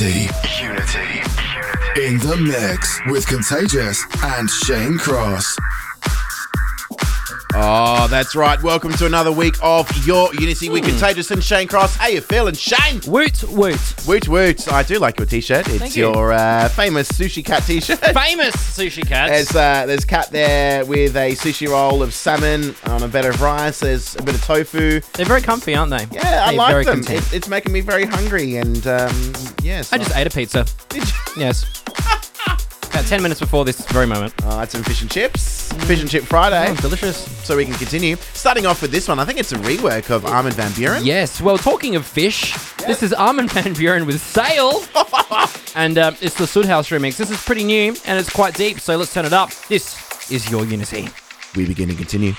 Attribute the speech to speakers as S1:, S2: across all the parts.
S1: Unity. Unity. In the mix with Contagious and Shane Cross.
S2: Oh, that's right. Welcome to another week of your Unity Week Contagious and Shane Cross. How you feeling, Shane?
S3: Woot woot.
S2: Woot woot. I do like your t-shirt. It's
S3: Thank you.
S2: your uh, famous sushi cat t-shirt.
S3: Famous sushi Cat.
S2: There's uh, there's cat there with a sushi roll of salmon on a bed of rice. There's a bit of tofu.
S3: They're very comfy, aren't they?
S2: Yeah, I
S3: They're
S2: like them. It, it's making me very hungry, and um, yes,
S3: I just ate a pizza.
S2: Did you?
S3: Yes. About 10 minutes before this very moment.
S2: I had some fish and chips. Fish and chip Friday.
S3: Oh, delicious.
S2: So we can continue. Starting off with this one, I think it's a rework of Armin van Buuren.
S3: Yes, well, talking of fish, this is Armin van Buuren with Sail. and um, it's the Sudhaus remix. This is pretty new and it's quite deep, so let's turn it up. This is your Unity.
S2: We begin to continue.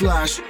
S4: Slash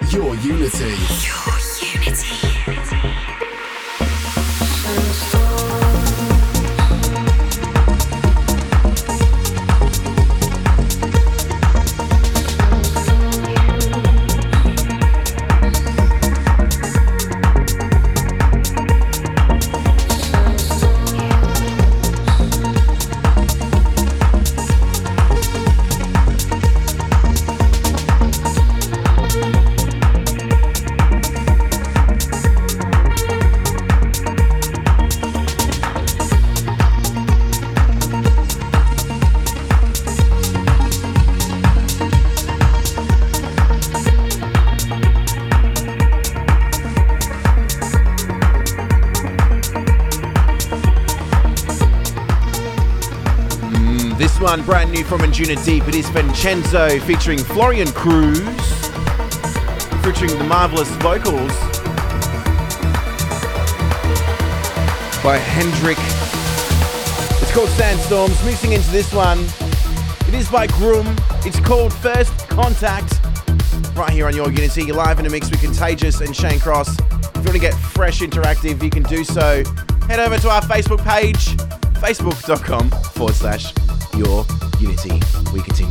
S2: new Deep. It is Vincenzo featuring Florian Kruse, featuring the marvelous vocals by Hendrik. It's called Sandstorms. Mixing into this one. It is by Grum. It's called First Contact. Right here on your Unity, live in a mix with Contagious and Shane Cross. If you want to get fresh interactive, you can do so. Head over to our Facebook page, facebook.com forward slash your Unity. We continue.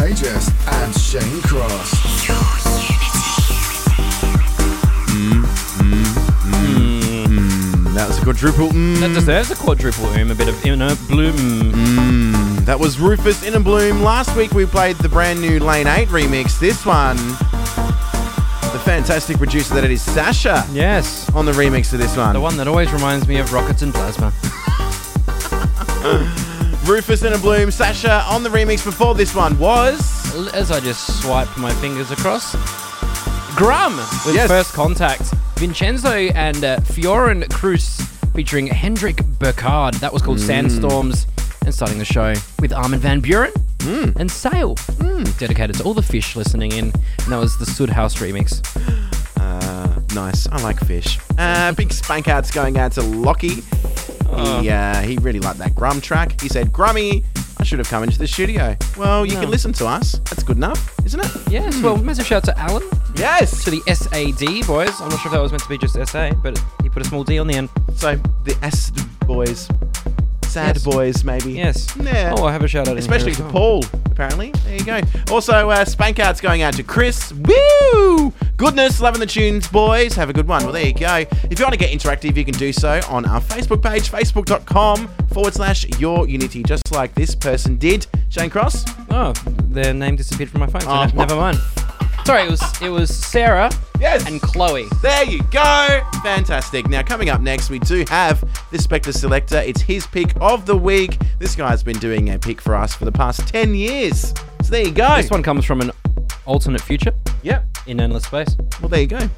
S1: Contagious and Shane Cross.
S2: Hmm, hmm, hmm, that was a quadruple. Mm.
S3: That deserves a quadruple oom, a bit of inner bloom.
S2: That was RÜFÜS in a Bloom. Last week we played the brand new Lane 8 remix. This one, the fantastic producer that it is Sasha
S3: Yes.
S2: on the remix of this one.
S3: The one that always reminds me of rockets and plasma.
S2: RÜFÜS in a Bloom, Sasha on the remix before this one was.
S3: As I just swipe my fingers across, Grum with
S2: Yes.
S3: First Contact. Vincenzo and uh, Florian Kruse featuring Hendrik Burkhard. That was called
S2: Mm.
S3: Sandstorms. And starting the show with Armin van Buuren
S2: Mm.
S3: and Sail. Dedicated to all the fish listening in. And that was the Sudhaus remix.
S2: Nice. I like fish. Uh, big spank outs going out to Lockie. He, uh, he really liked that Grum track. He said, Grummy, I should have come into the studio. Well, you
S3: No.
S2: can listen to us. That's good enough, isn't it?
S3: Yes, well, massive shout out to Alan,
S2: Yes.
S3: to the SAD boys. I'm not sure if that was meant to be just SA, but he put a small D on the end.
S2: So, the S boys. Sad
S3: Yes.
S2: boys, maybe.
S3: Yes.
S2: Yeah.
S3: Oh, I have a shout out.
S2: Especially to
S3: well.
S2: Paul, apparently. There you go. Also, uh, spank outs going out to Chris. Woo! Goodness, loving the tunes, boys. Have a good one. Well, there you go. If you want to get interactive, you can do so on our Facebook page, facebook.com forward slash your unity, just like this person did. Shane Cross.
S3: Oh, their name disappeared from my phone. So
S2: Oh.
S3: never mind. Sorry, it was it was Sarah
S2: Yes.
S3: and Chloe.
S2: There you go. Fantastic. Now, coming up next, we do have the Spector Selector. It's his pick of the week. This guy's been doing a pick for us for the past 10 years. So there you go.
S3: This one comes from an alternate future
S2: Yep.
S3: in endless space.
S2: Well, there you go.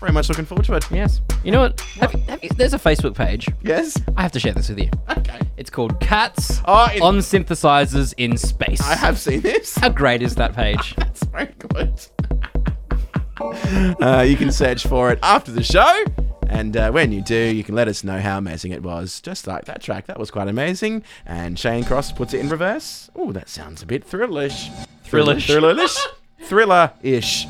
S2: Very much looking forward to it.
S3: Yes. You know what? Have have you, there's a Facebook page.
S2: Yes.
S3: I have to share this with you.
S2: Okay.
S3: It's called Cats
S2: Oh, in-
S3: on Synthesizers in Space.
S2: I have seen this.
S3: How great is that page?
S2: That's very good. uh, you can search for it after the show. And uh, when you do, you can let us know how amazing it was. Just like that track, that was quite amazing. And Shane Cross puts it in reverse. Oh, that sounds a bit thrillish.
S3: thrillish. Thrillish.
S2: Thrillerish. Thriller-ish.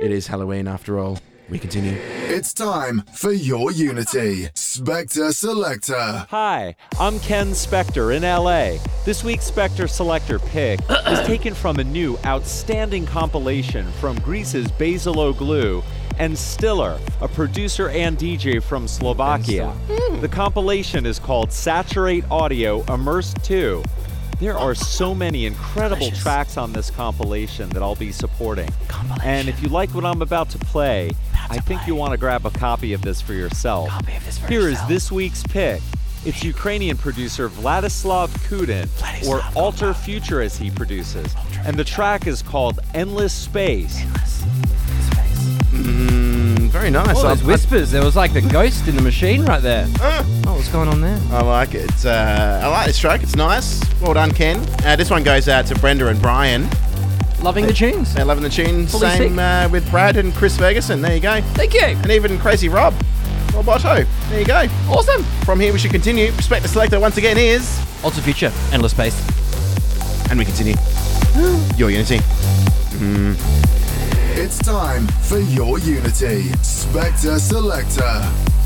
S2: It is Halloween after all. We continue.
S1: It's time for your Unity. Spector Selector.
S5: Hi, I'm Ken Spector in LA. This week's Spector Selector pick is taken from a new outstanding compilation from Greece's Basil O'Glue and Stiller, a producer and DJ from Slovakia. Hmm. The compilation is called Saturate Audio Immersed 2. There are so many incredible tracks on this compilation that I'll be supporting. And if you like what I'm about to play, I think you want to grab a copy of this for yourself. Here is this week's pick. It's Ukrainian producer Vladislav Kudin, or Alter Future as he produces. And the track is called Endless Space.
S2: Mm, very nice.
S3: All those
S2: I-
S3: whispers. There was like the ghost in the machine right there. Oh, what's going on there?
S2: I like it. It's, uh, I like this track. It's nice. Well done, Ken. Uh, this one goes out to Brenda and Brian.
S3: Loving the tunes.
S2: They're loving the tunes.
S3: Fully
S2: Same uh, with Brad and Chris Ferguson. There you go.
S3: Thank you.
S2: And even Crazy Rob. Roboto. There you go.
S3: Awesome.
S2: From here, we should continue. Respect the selector once again is.
S3: Alter Future. Endless Space.
S2: And we continue. Your Unity.
S1: It's time for your Unity. Spector Selector.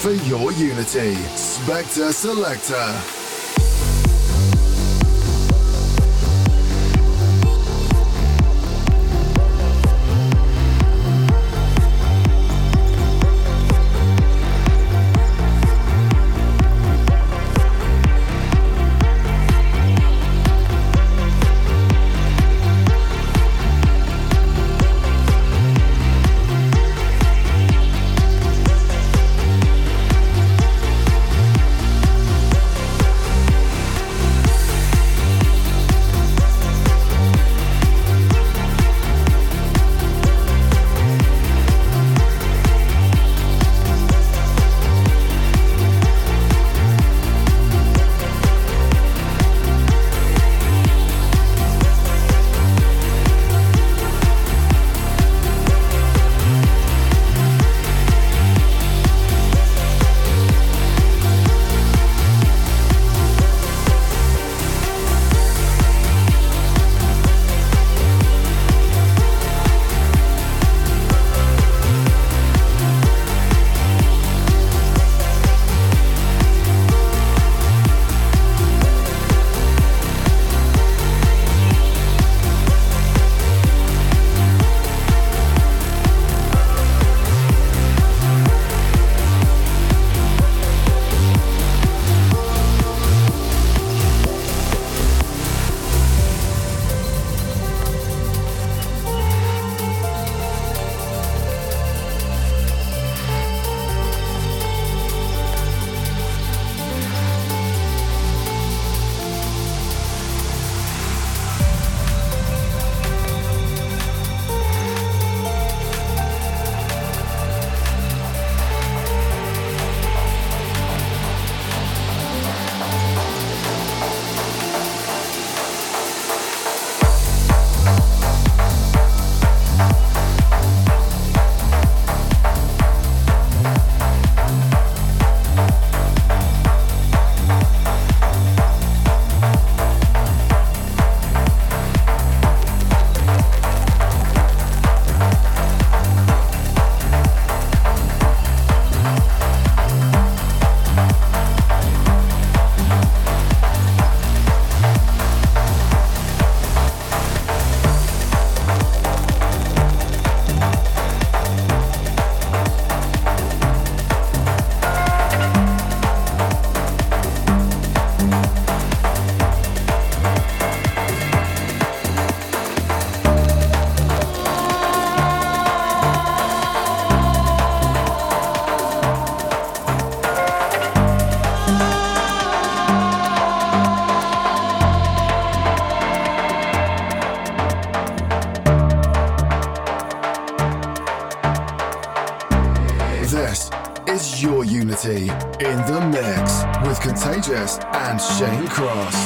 S1: For your Unity. Spector Selector.
S4: Shane Cross.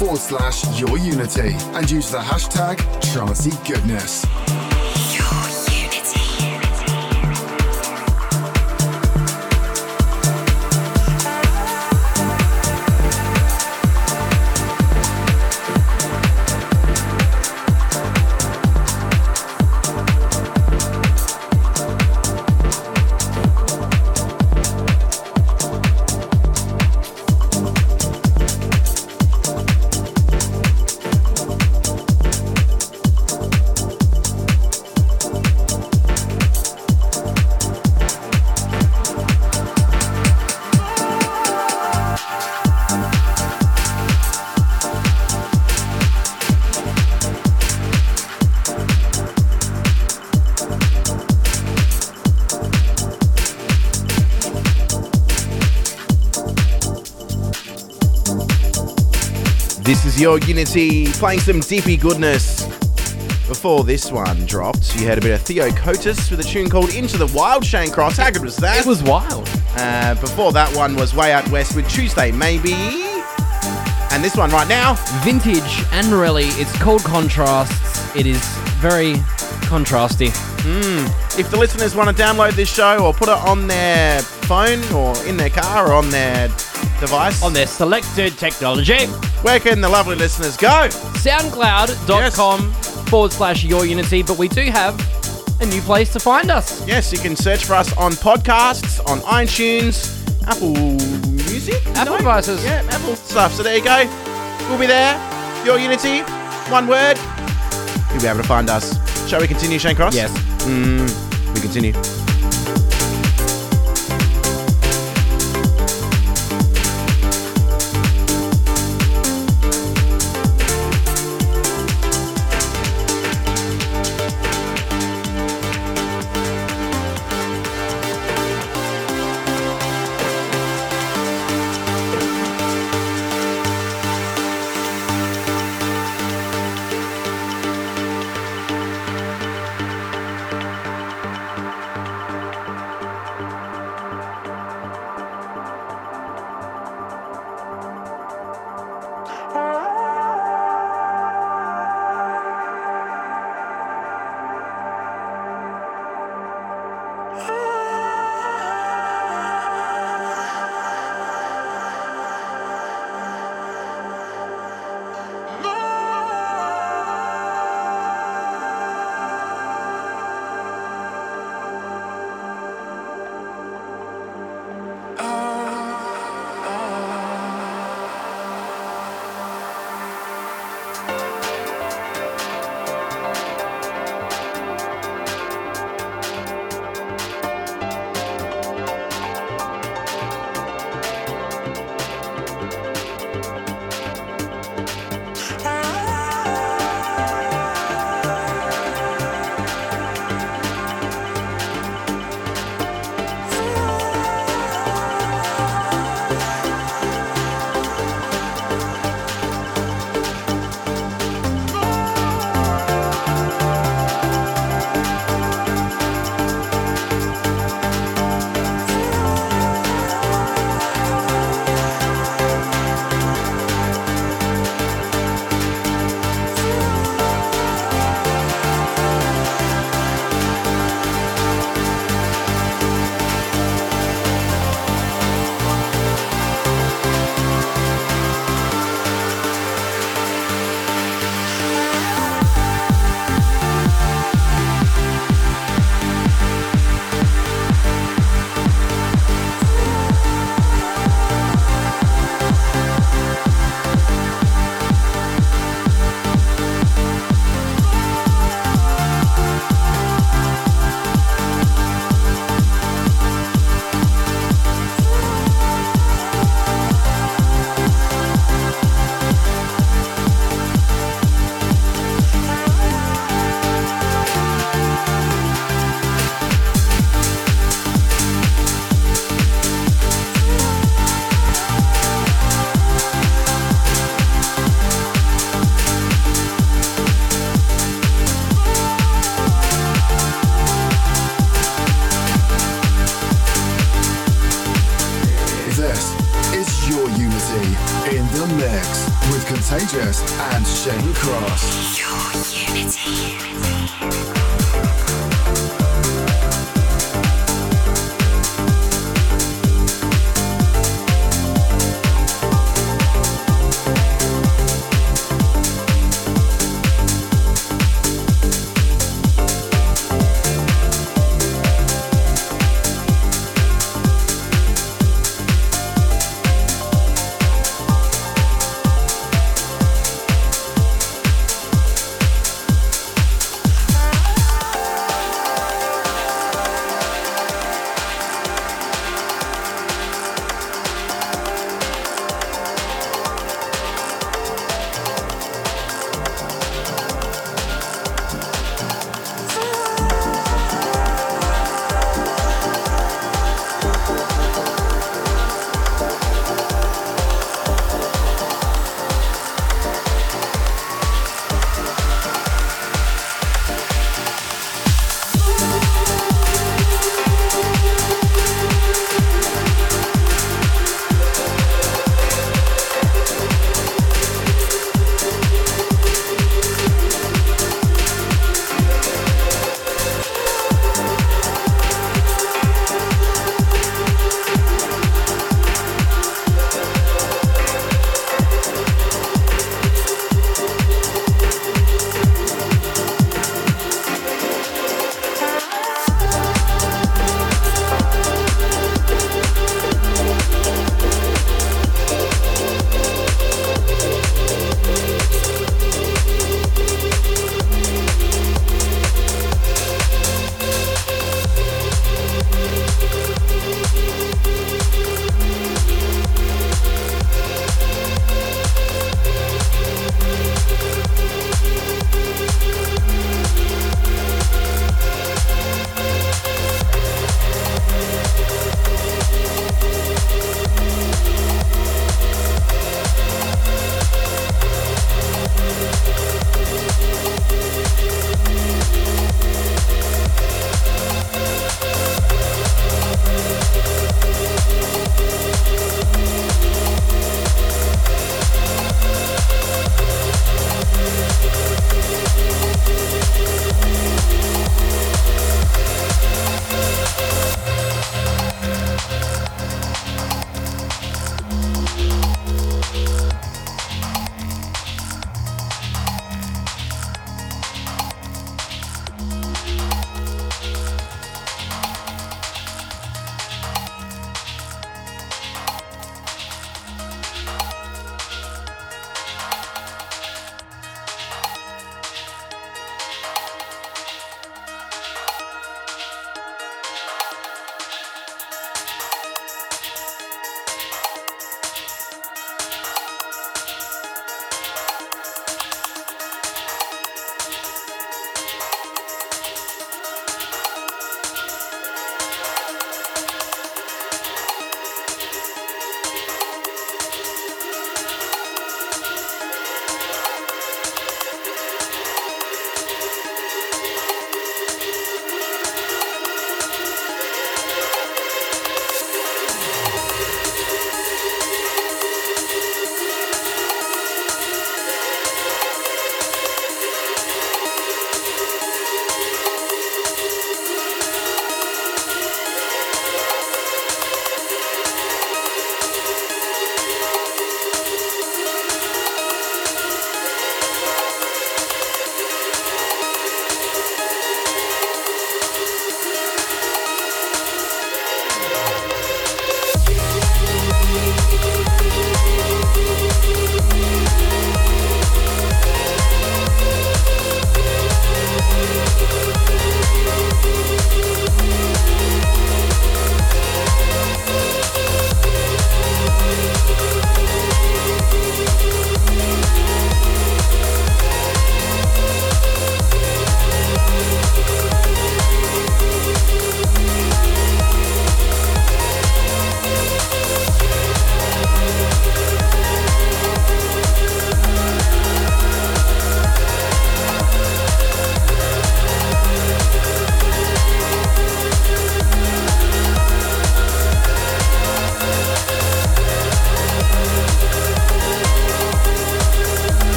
S1: Forward slash your unity and use the hashtag Chauncey Goodness.
S2: Your Unity playing some dippy goodness. Before this one dropped, you had a bit of Theo Kottis with a tune called Into the Wild Shane Cross. How good was that?
S3: It was wild.
S2: Uh, before that one was Way Out West with Tuesday Maybe. And this one right now,
S3: Vintage and Morelli. It's called Contrasts. It is very contrasty.
S2: if the listeners want to download this show or put it on their phone or in their car or on their device,
S3: On their selected technology.
S2: Where can the lovely listeners go?
S3: Soundcloud.com forward slash your unity. But we do have a new place to find us.
S2: Yes, you can search for us on podcasts, on iTunes, Apple Music,
S3: Apple devices.
S2: Yeah, Apple stuff. So there you go. We'll be there. Your Unity, one word. You'll be able to find us. Shall we continue, Shane Cross?
S3: Yes.
S2: Hmm, we continue.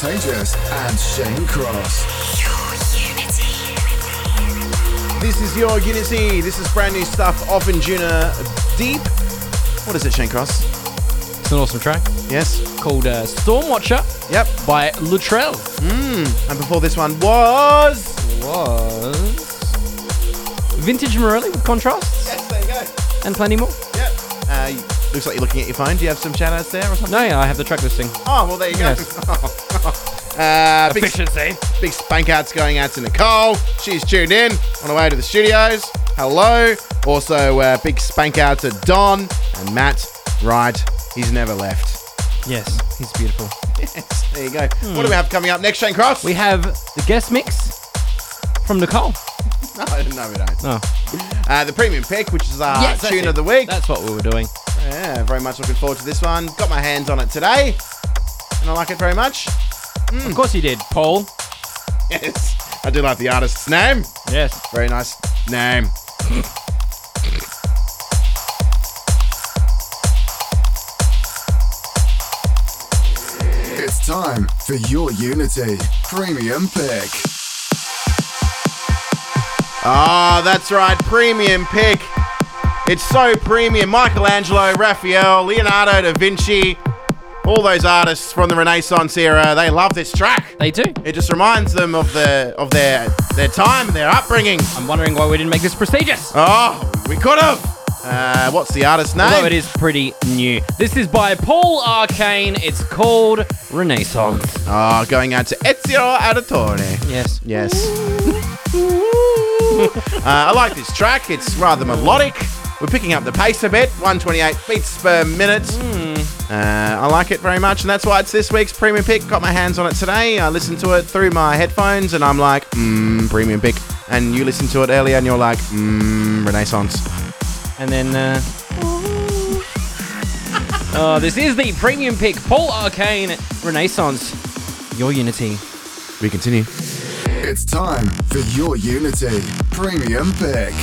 S1: Contagious and Shane Cross.
S2: This is your Unity. This is brand new stuff off in Juna Deep. What is it, Shane Cross?
S3: It's an awesome track
S2: Yes.
S3: called uh, Stormwatcher
S2: Yep.
S3: by Luttrell. Mmm.
S2: And before this one was.
S3: Was Vintage Morelli with contrasts
S2: Yes, there you go.
S3: and plenty more.
S2: Yep. Uh, looks like you're looking at your phone. Do you have some shout outs there or something?
S3: No, yeah, I have the track listing.
S2: Oh, well, there you go.
S3: Yes.
S2: uh, big,
S3: Efficiency.
S2: big spank outs going out to Nicole. She's tuned in on the way to the studios. Hello. Also, uh, big spank out to Don and Matt. Right. He's never left.
S3: Yes, he's beautiful.
S2: Yes, there you go. What do we have coming up next, Shane Cross?
S3: We have the guest mix from Nicole.
S2: no, no, we don't.
S3: Oh,
S2: Uh, the premium pick, which is our
S3: Yes,
S2: tune of the week.
S3: That's what we were doing.
S2: Yeah, very much looking forward to this one. Got my hands on it today, and I like it very much.
S3: Of course he did, Paul.
S2: Yes, I do like the artist's name.
S3: Yes.
S2: Very nice name.
S1: It's time for your Unity Premium Pick.
S2: Ah, that's right, premium pick. It's so premium. Michelangelo, Raphael, Leonardo da Vinci, all those artists from the Renaissance era, they love this track.
S3: They do.
S2: It just reminds them of the of their their time, their upbringing.
S3: I'm wondering why we didn't make this prestigious.
S2: Oh, we could have. Uh, what's the artist's name?
S3: Although it is pretty new. This is by Paul Arcane. It's called Renaissance.
S2: Oh, going out to Ezio Auditore.
S3: Yes.
S2: Yes. uh, I like this track. It's rather melodic. We're picking up the pace a bit, 128 beats per minute. Uh, I like it very much, and that's why it's this week's premium pick. Got my hands on it today. I listened to it through my headphones, and I'm like, mmm, premium pick. And you listened to it earlier, and you're like, mmm, Renaissance.
S3: And then, uh. oh, this is the premium pick. Paul Arcane Renaissance. Your Unity.
S2: We continue.
S1: It's time for your Unity Premium Pick.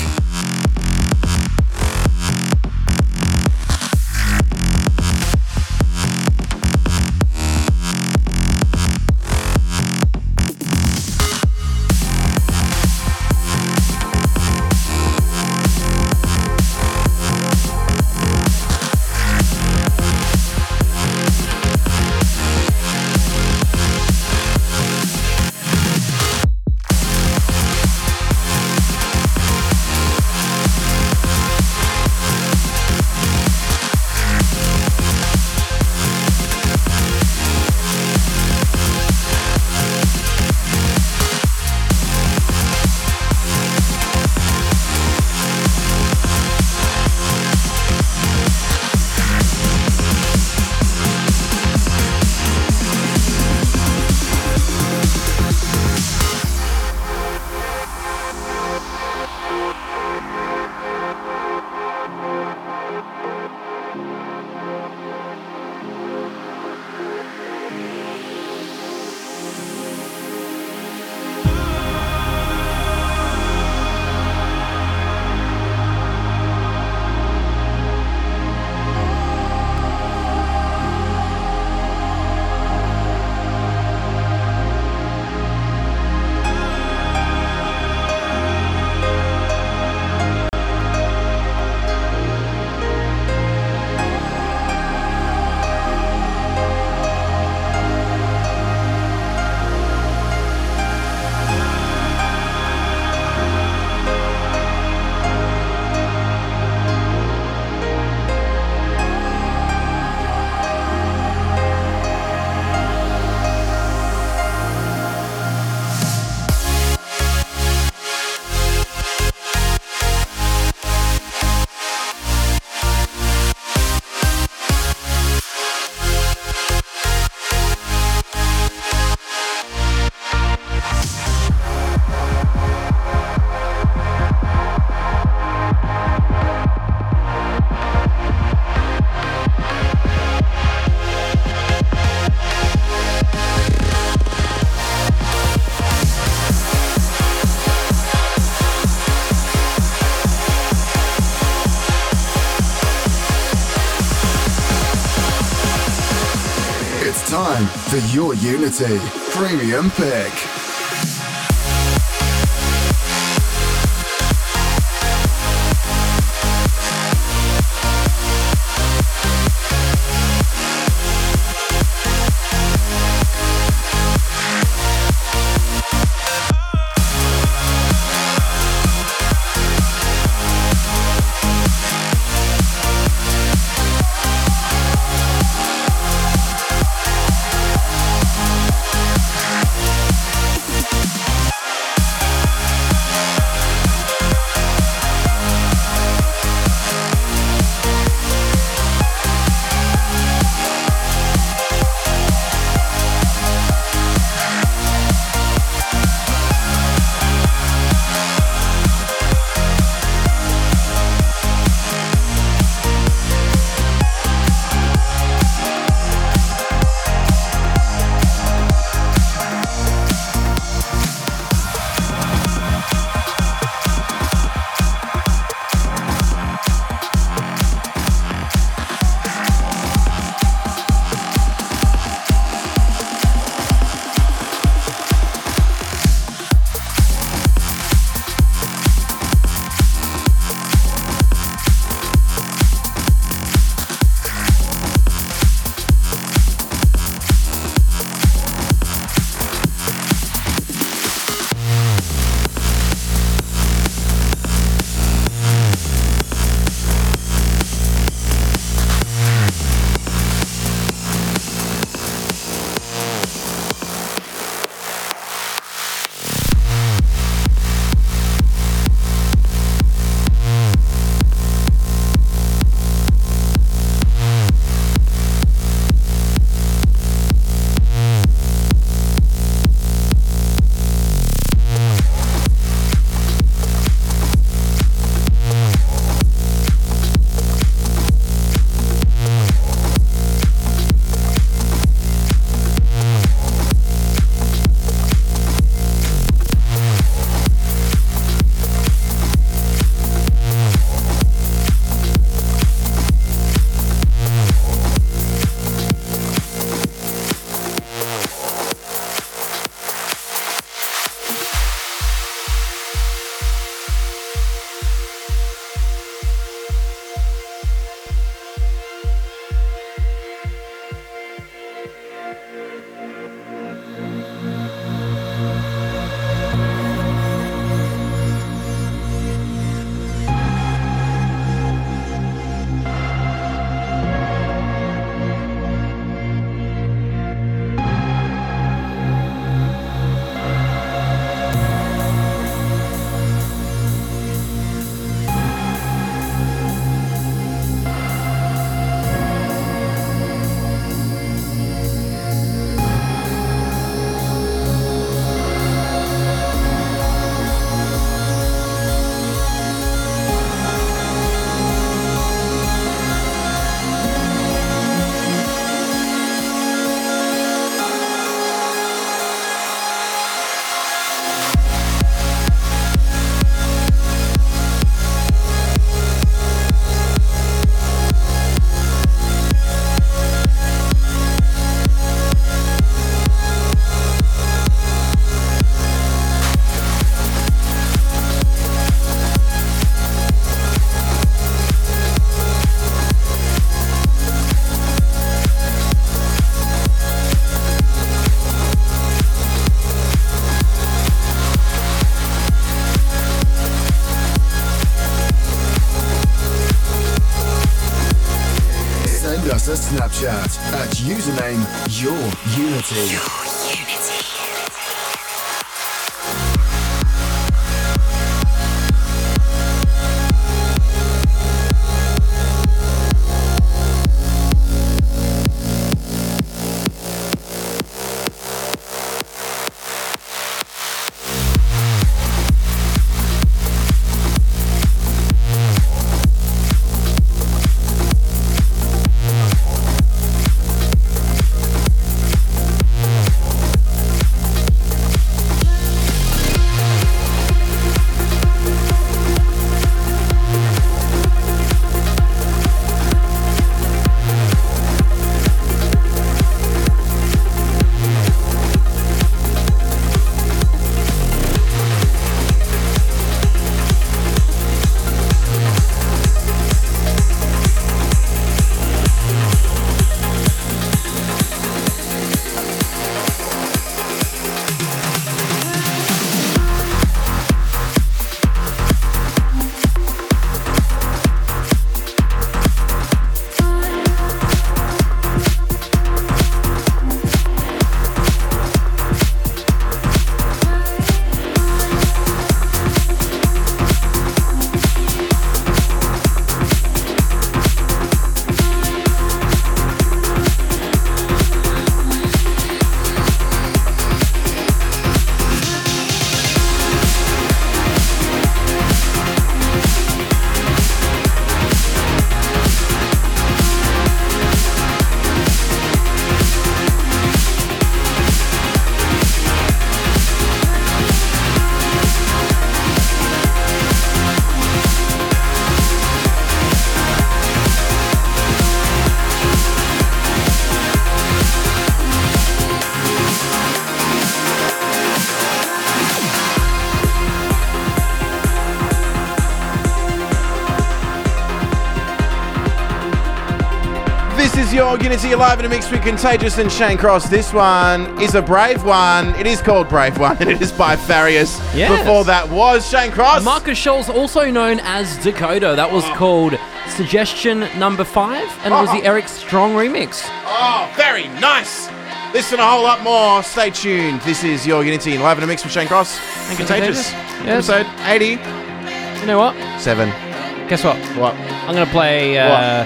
S4: For your Unity Premium Pick.
S1: Is your Unity Alive in a mix with Contagious and Shane Cross. This one is a brave one. It is called Brave One, and it is by Farius.
S3: Yes.
S1: Before that was Shane Cross.
S3: Markus Schulz, also known as Dakota. That was called Suggestion Number Five, and it was the Erick Strong remix.
S1: Oh, very nice. Listen a whole lot more. Stay tuned. This is your Unity Live in a mix with Shane Cross and Contagious.
S3: Contagious. Yes.
S1: Episode 80.
S3: You know what?
S1: Seven.
S3: Guess what?
S1: What?
S3: I'm gonna play uh,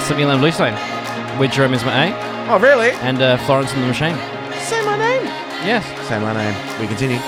S3: Sylvia Lamb Bluestone with Jerome A
S1: Oh, really?
S3: and uh, Florence and the Machine.
S1: Say my name.
S3: Yes.
S1: Say my name. We continue.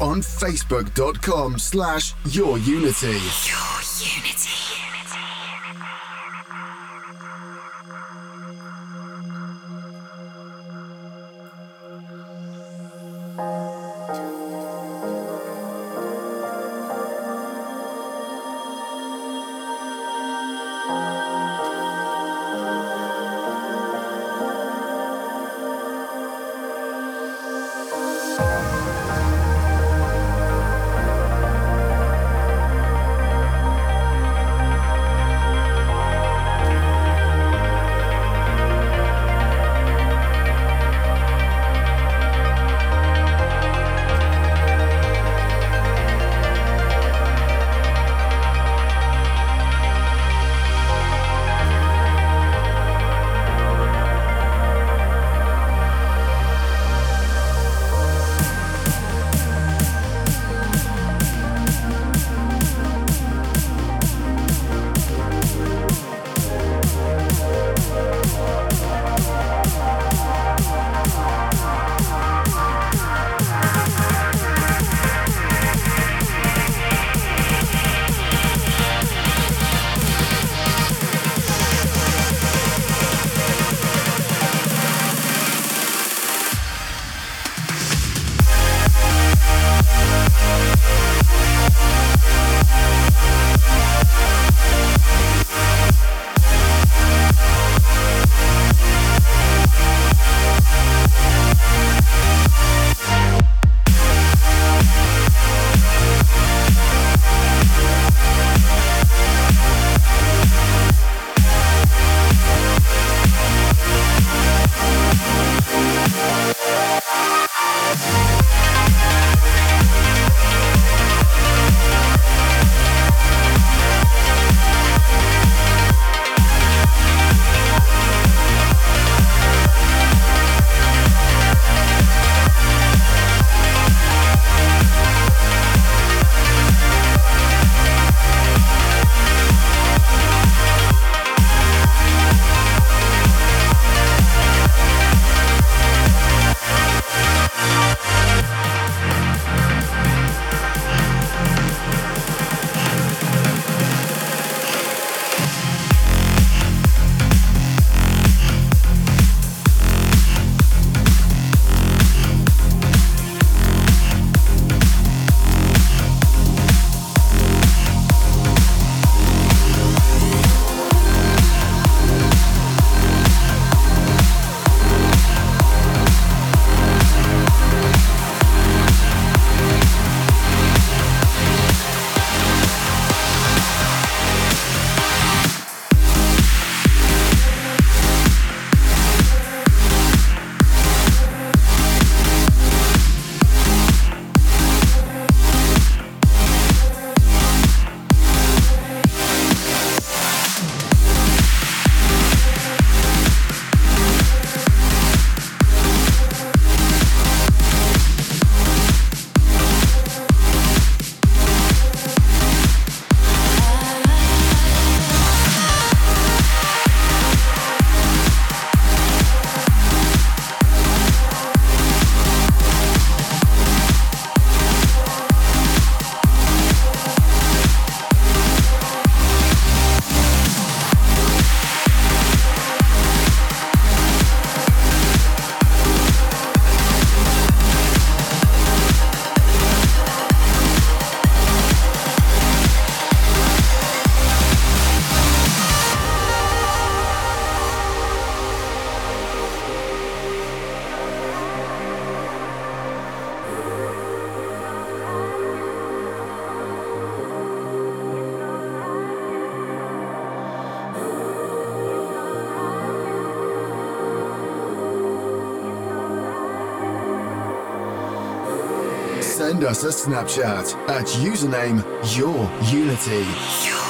S4: On facebook.com slash your
S1: us a Snapchat at username YourUnity.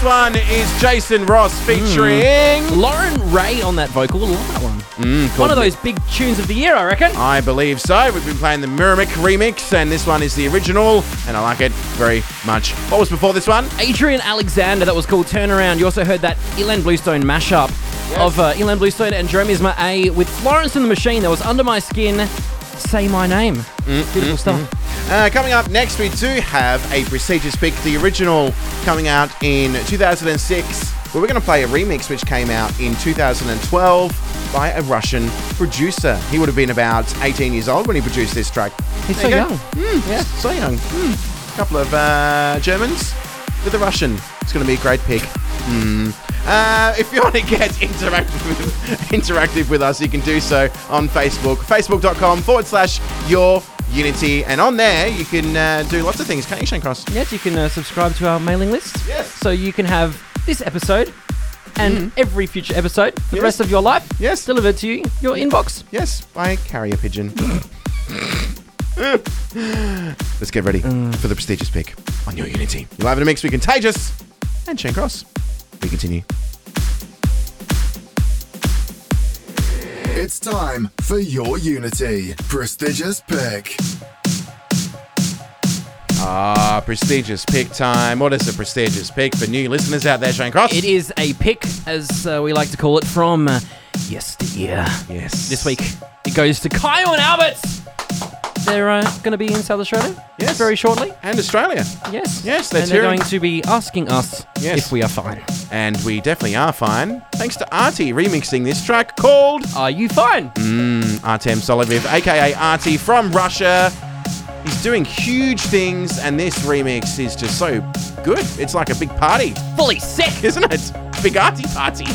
S2: This one is Jason Ross featuring.
S3: Lauren Ray on that vocal. Love that one.
S2: Mm,
S3: One of those big tunes of the year, I reckon.
S2: I believe so. We've been playing the Miramic remix, and this one is the original, and I like it very much. What was before this one?
S3: Adrian Alexander, that was called Turnaround. You also heard that ilan Bluestone mashup of uh, ilan Bluestone and Jeremy Isma-Ae with Florence and the Machine. That was Under My Skin, Say My Name.
S2: Mm,
S3: Beautiful stuff.
S2: Uh, coming up next, we do have a prestigious pick, the original coming out in 2006. But we're going to play a remix which came out in 2012 by a Russian producer. He would have been about 18 years old when he produced this track.
S3: He's
S2: There
S3: so
S2: you
S3: young.
S2: Mm, yeah, so young. A couple of uh, Germans with a Russian. It's going to be a great pick. Hmm. Uh, if you want to get interactive with, interactive with us, you can do so on Facebook, facebook.com forward slash your unity. And on there, you can uh, do lots of things, can't you, Shane Cross?
S3: Yes, you can uh, subscribe to our mailing list.
S2: Yes.
S3: So you can have this episode and every future episode for the rest of your life
S2: Yes.
S3: delivered to you, your inbox.
S2: Yes, by carrier pigeon. Let's get ready for the prestigious pick on your Unity. You're live in a mix with Contagious and Shane Cross. We continue.
S1: It's time for your Unity. Prestigious pick.
S2: Ah, prestigious pick time. What is a prestigious pick for new listeners out there, Shane Cross?
S3: It is a pick, as uh, we like to call it, from uh, yesteryear.
S2: Yes.
S3: This week, it goes to Kyau and Albert. They're uh, going to be in South Australia
S2: Yes.
S3: very shortly.
S2: And Australia.
S3: Yes.
S2: Yes,
S3: And
S2: let's
S3: they're going to be asking us
S2: Yes.
S3: if we are fine.
S2: And we definitely are fine. Thanks to Arty remixing this track called
S3: Are you fine?
S2: Artem Stoliarov, aka Arty from Russia. He's doing huge things, and this remix is just so good. It's like a big party,
S3: Fully sick.
S2: isn't it? Big Arty party.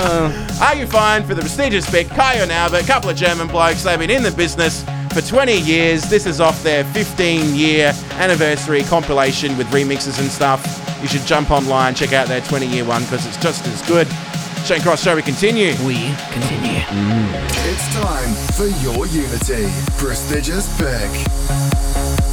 S2: Uh, are you fine for the prestigious pick? Kyau and Albert, a couple of German blokes. They've been in the business for 20 years. This is off their 15 year anniversary compilation with remixes and stuff. You should jump online, check out their 20 year one because it's just as good. Shane Cross, shall we continue?
S3: We continue.
S6: It's time for your Unity. Prestigious pick.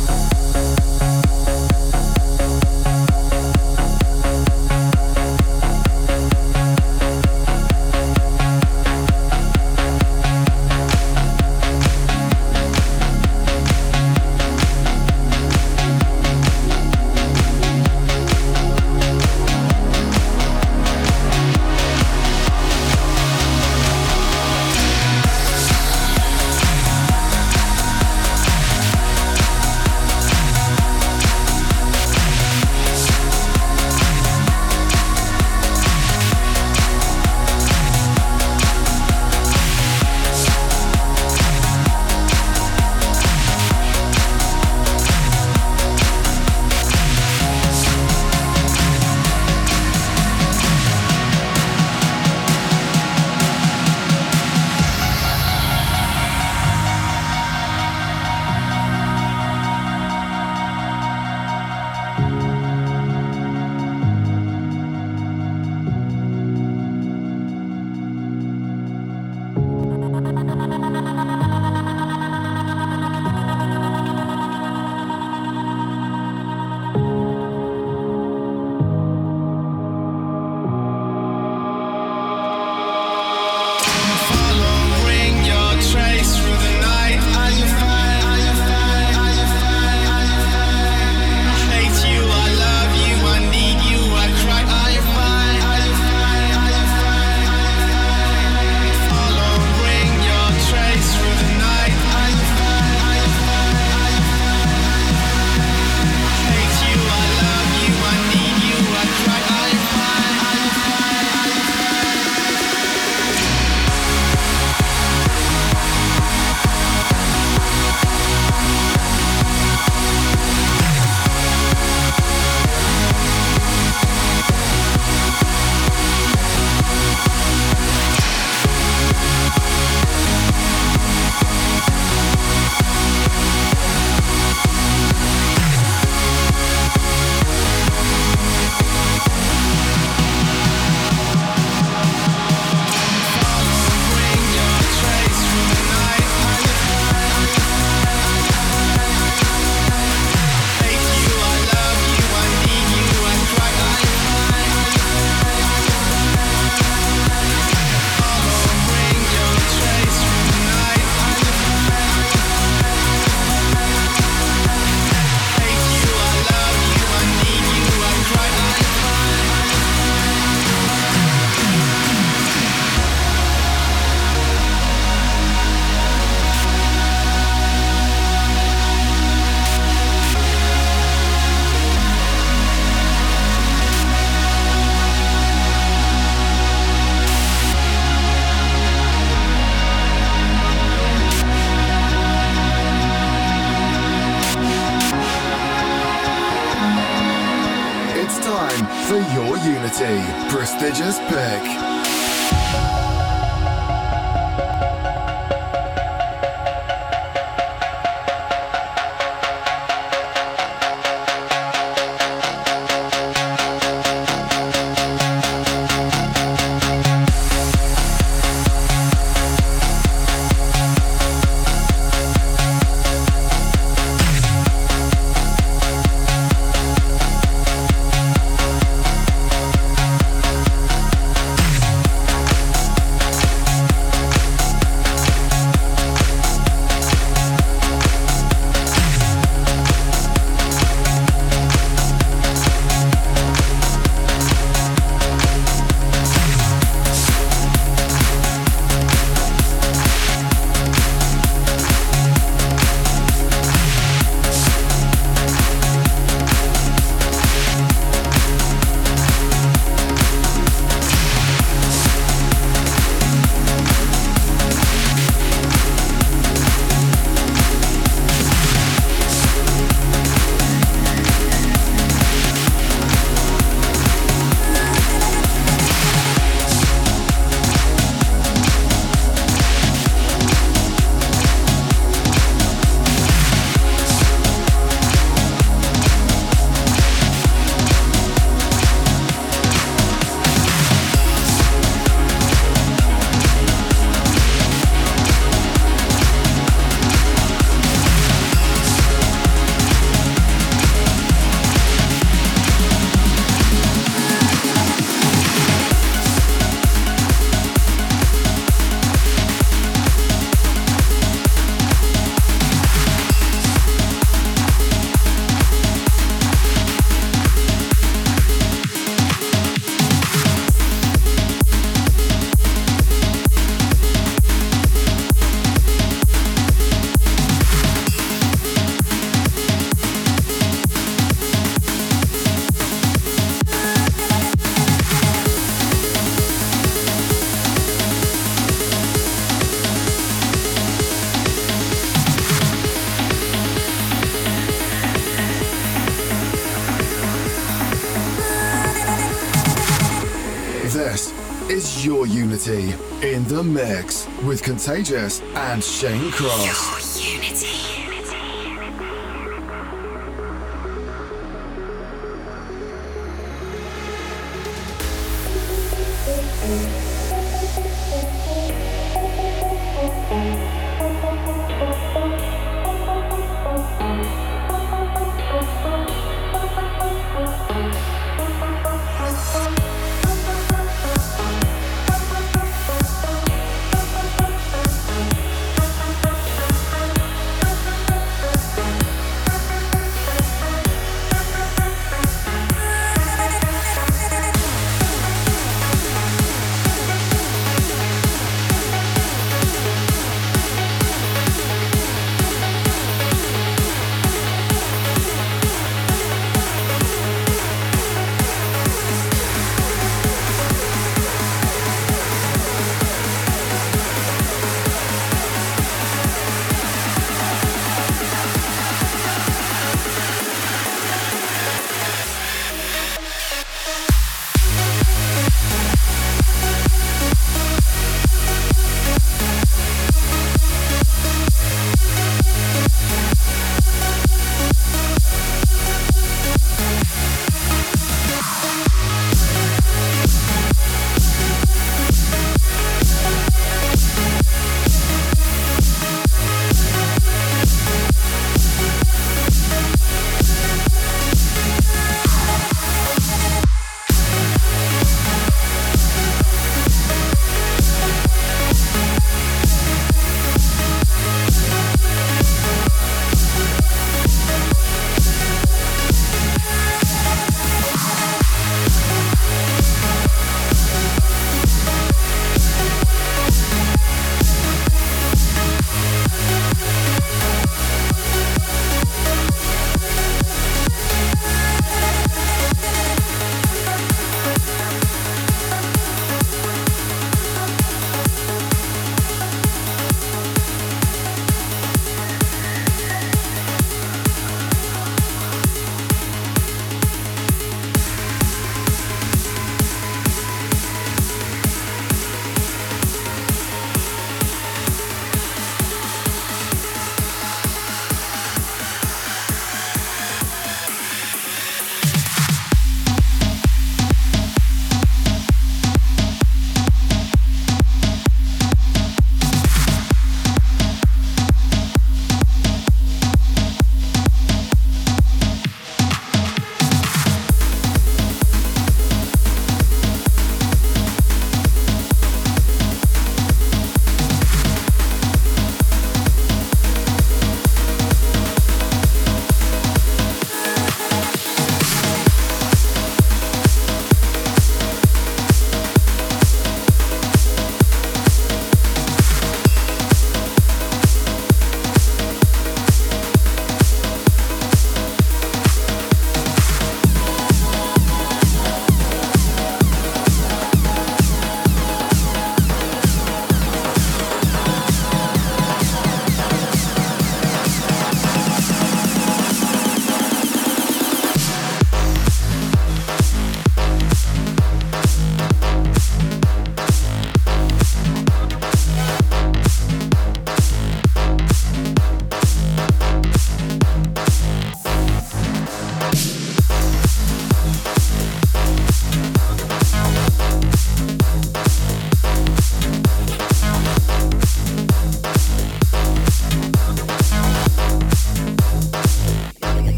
S4: The mix with Contagious and Shane Cross.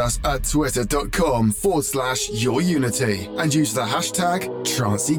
S4: Us at twitter.com forward slash your unity. And use the hashtag Trancy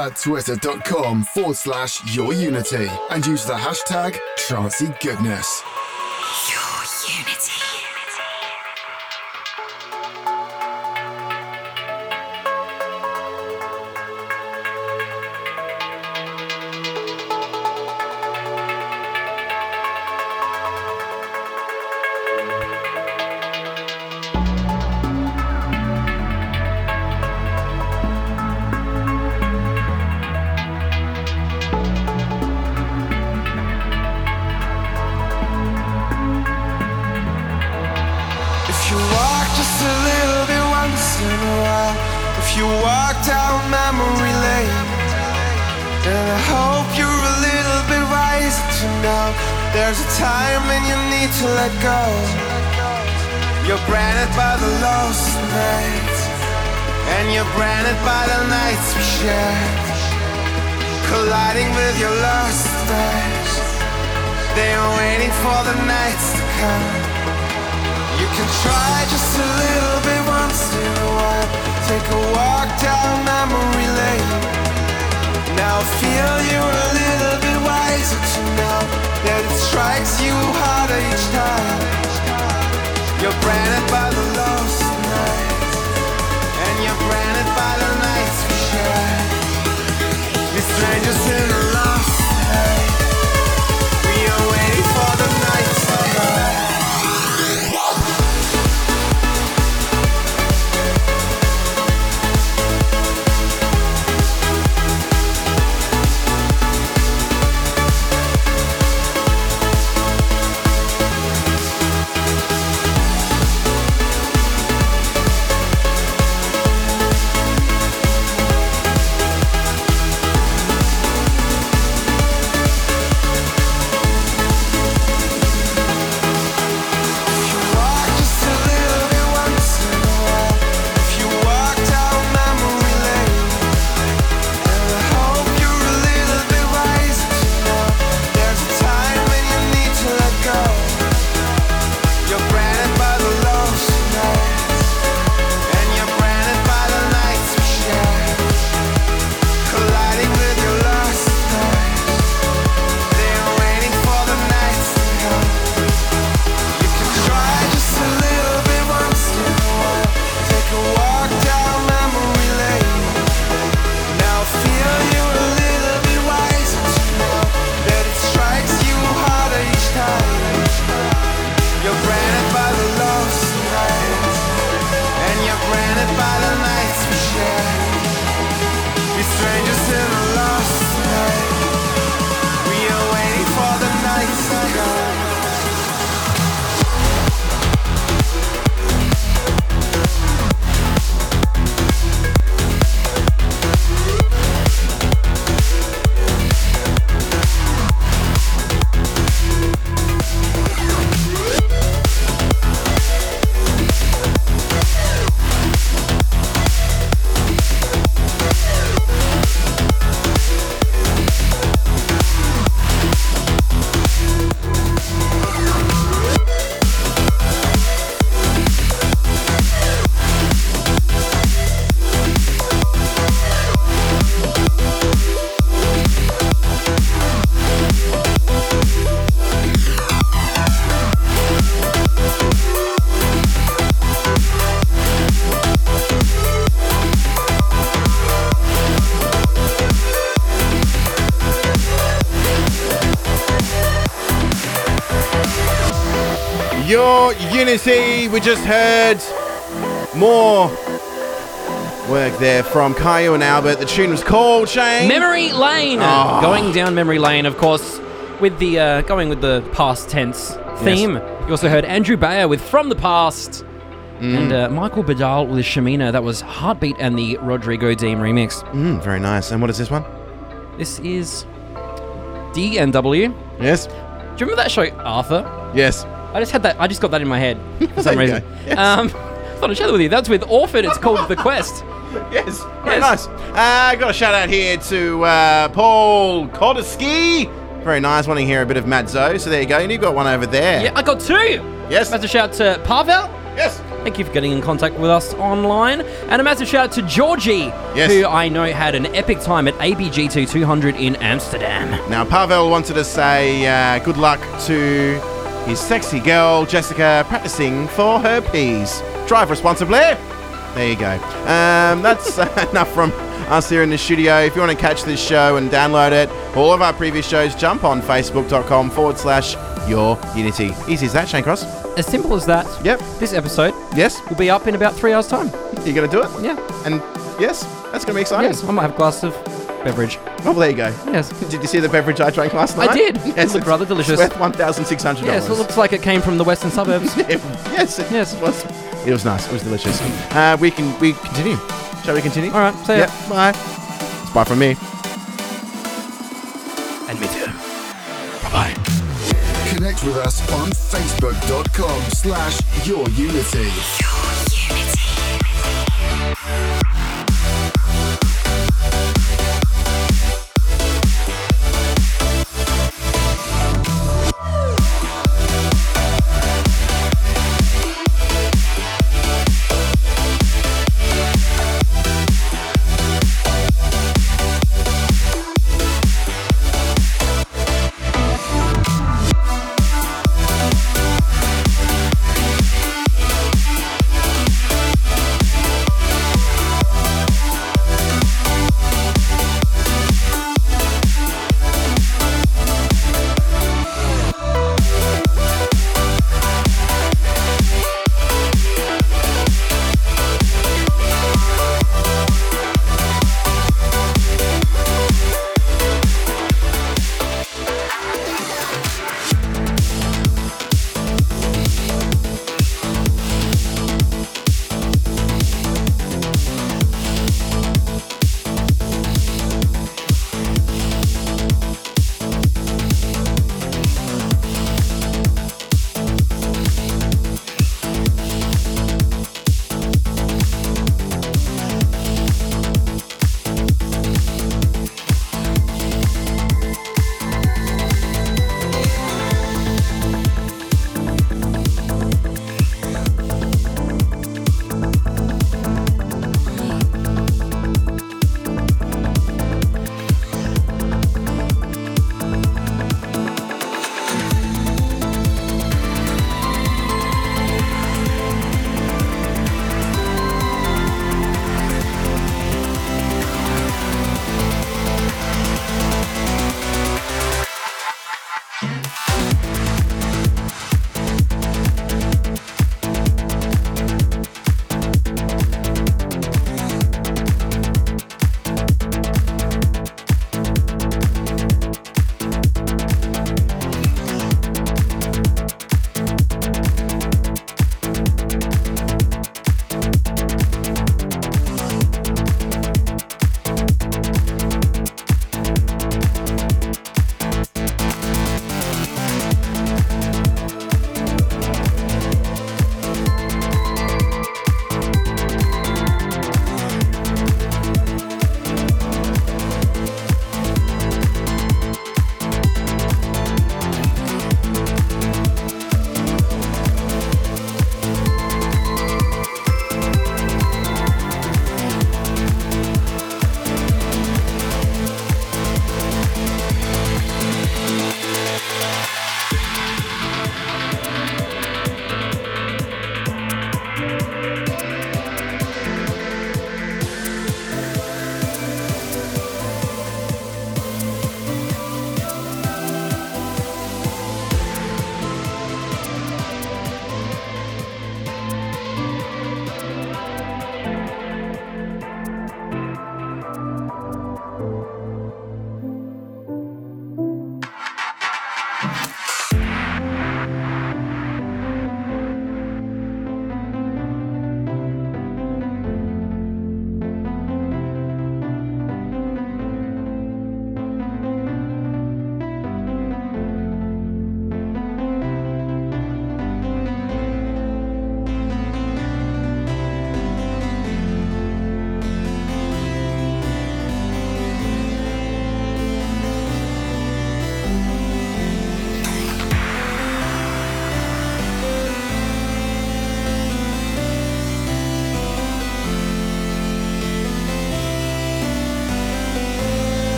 S4: at twitter.com forward slash your unity and use the hashtag
S6: trancygoodness. Unity.
S7: We just
S2: heard more work there from Kyau and Albert. The tune was called Shane.
S3: Memory Lane.
S2: Oh.
S3: Going down memory lane, of course, with the uh, going with the past tense theme. You also heard Andrew Bayer with From the Past.
S2: Mm.
S3: And uh, Michael Badal with Shamina. That was Heartbeat and the Rodrigo Deem remix.
S2: Mm, very nice. And what is this one?
S3: This is D&W.
S2: Yes.
S3: Do you remember that show Arthur?
S2: Yes.
S3: I just had that. I just got that in my head for some reason.
S2: Yes.
S3: Um, thought I'd share that with you. That's with Orphyd. It's called The Quest.
S2: Yes. Very
S3: Yes.
S2: nice. Uh, got a shout out here to uh, Paul Kodeski. Very nice. Wanting to hear a bit of Matt Zo. So there you go. And you've got one over there.
S3: Yeah, I got two.
S2: Yes.
S3: Massive shout out to Pavel.
S2: Yes.
S3: Thank you for getting in contact with us online. And a massive shout out to Georgie,
S2: Yes.
S3: who I know had an epic time at ABGT 200 in Amsterdam.
S2: Now, Pavel wanted to say uh, good luck to his sexy girl, Jessica, practicing for her P's. Drive responsibly. There you go. Um, that's enough from us here in the studio. If you want to catch this show and download it, all of our previous shows, jump on facebook.com forward slash your unity. Easy as that, Shane Cross.
S3: As simple as that.
S2: Yep.
S3: This episode
S2: Yes.
S3: will be up in about three hours' time.
S2: You're going to do it?
S3: Yeah.
S2: And yes, that's going to be exciting.
S3: Yes, I might have a glass of beverage.
S2: Oh, well, there you go.
S3: Yes.
S2: Did you see the beverage I drank last night?
S3: I did.
S2: Yes,
S3: It looked rather delicious.
S2: Worth $1,600.
S3: Yes, it looks like it came from the western suburbs.
S2: It- yes, it
S3: Yes.
S2: was. It was nice. It was delicious. Uh, we can we continue. Shall we continue?
S3: All right, see ya.
S2: Yep. Bye. It's bye from me.
S3: and me too.
S2: Bye bye.
S1: Connect with us on facebook.com slash your unity.
S6: Your unity.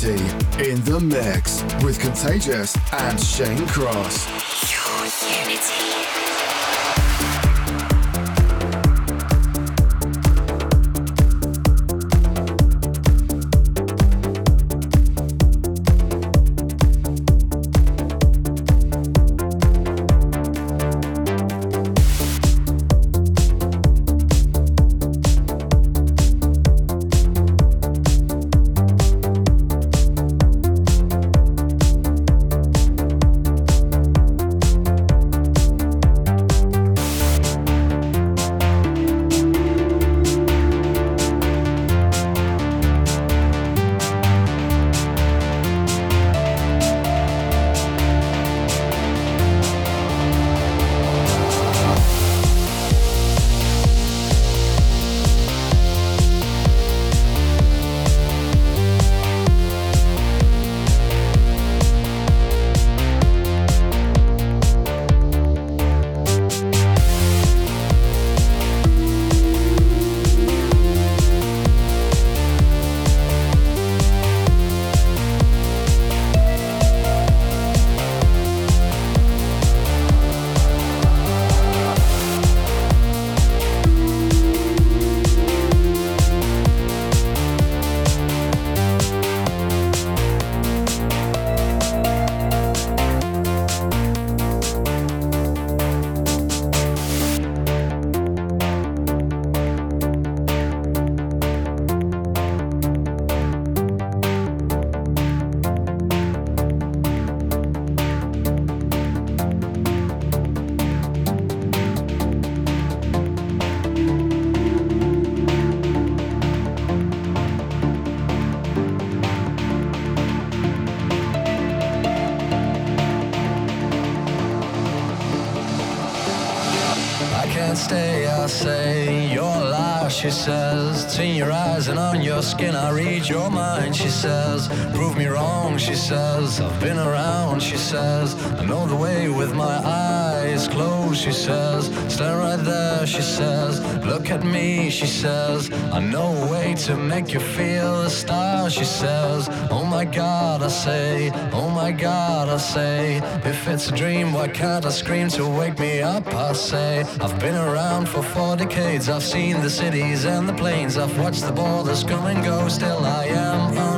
S1: Unity in the mix with Contagious and Shane Cross.
S6: Your Unity.
S8: And on your skin. I read your mind, she says. Prove me wrong, she says. I've been around, she says. I know the way with my eyes closed, she says. Stand right there, she says. Look at me, she says. I know a way to make you feel a star, she says. Oh my god, I say. Oh my god, I say. If it's a dream, why can't I scream to wake me up? I say. I've been around for four decades. I've seen the cities and the plains. I've watched the borders come and go. Still, I am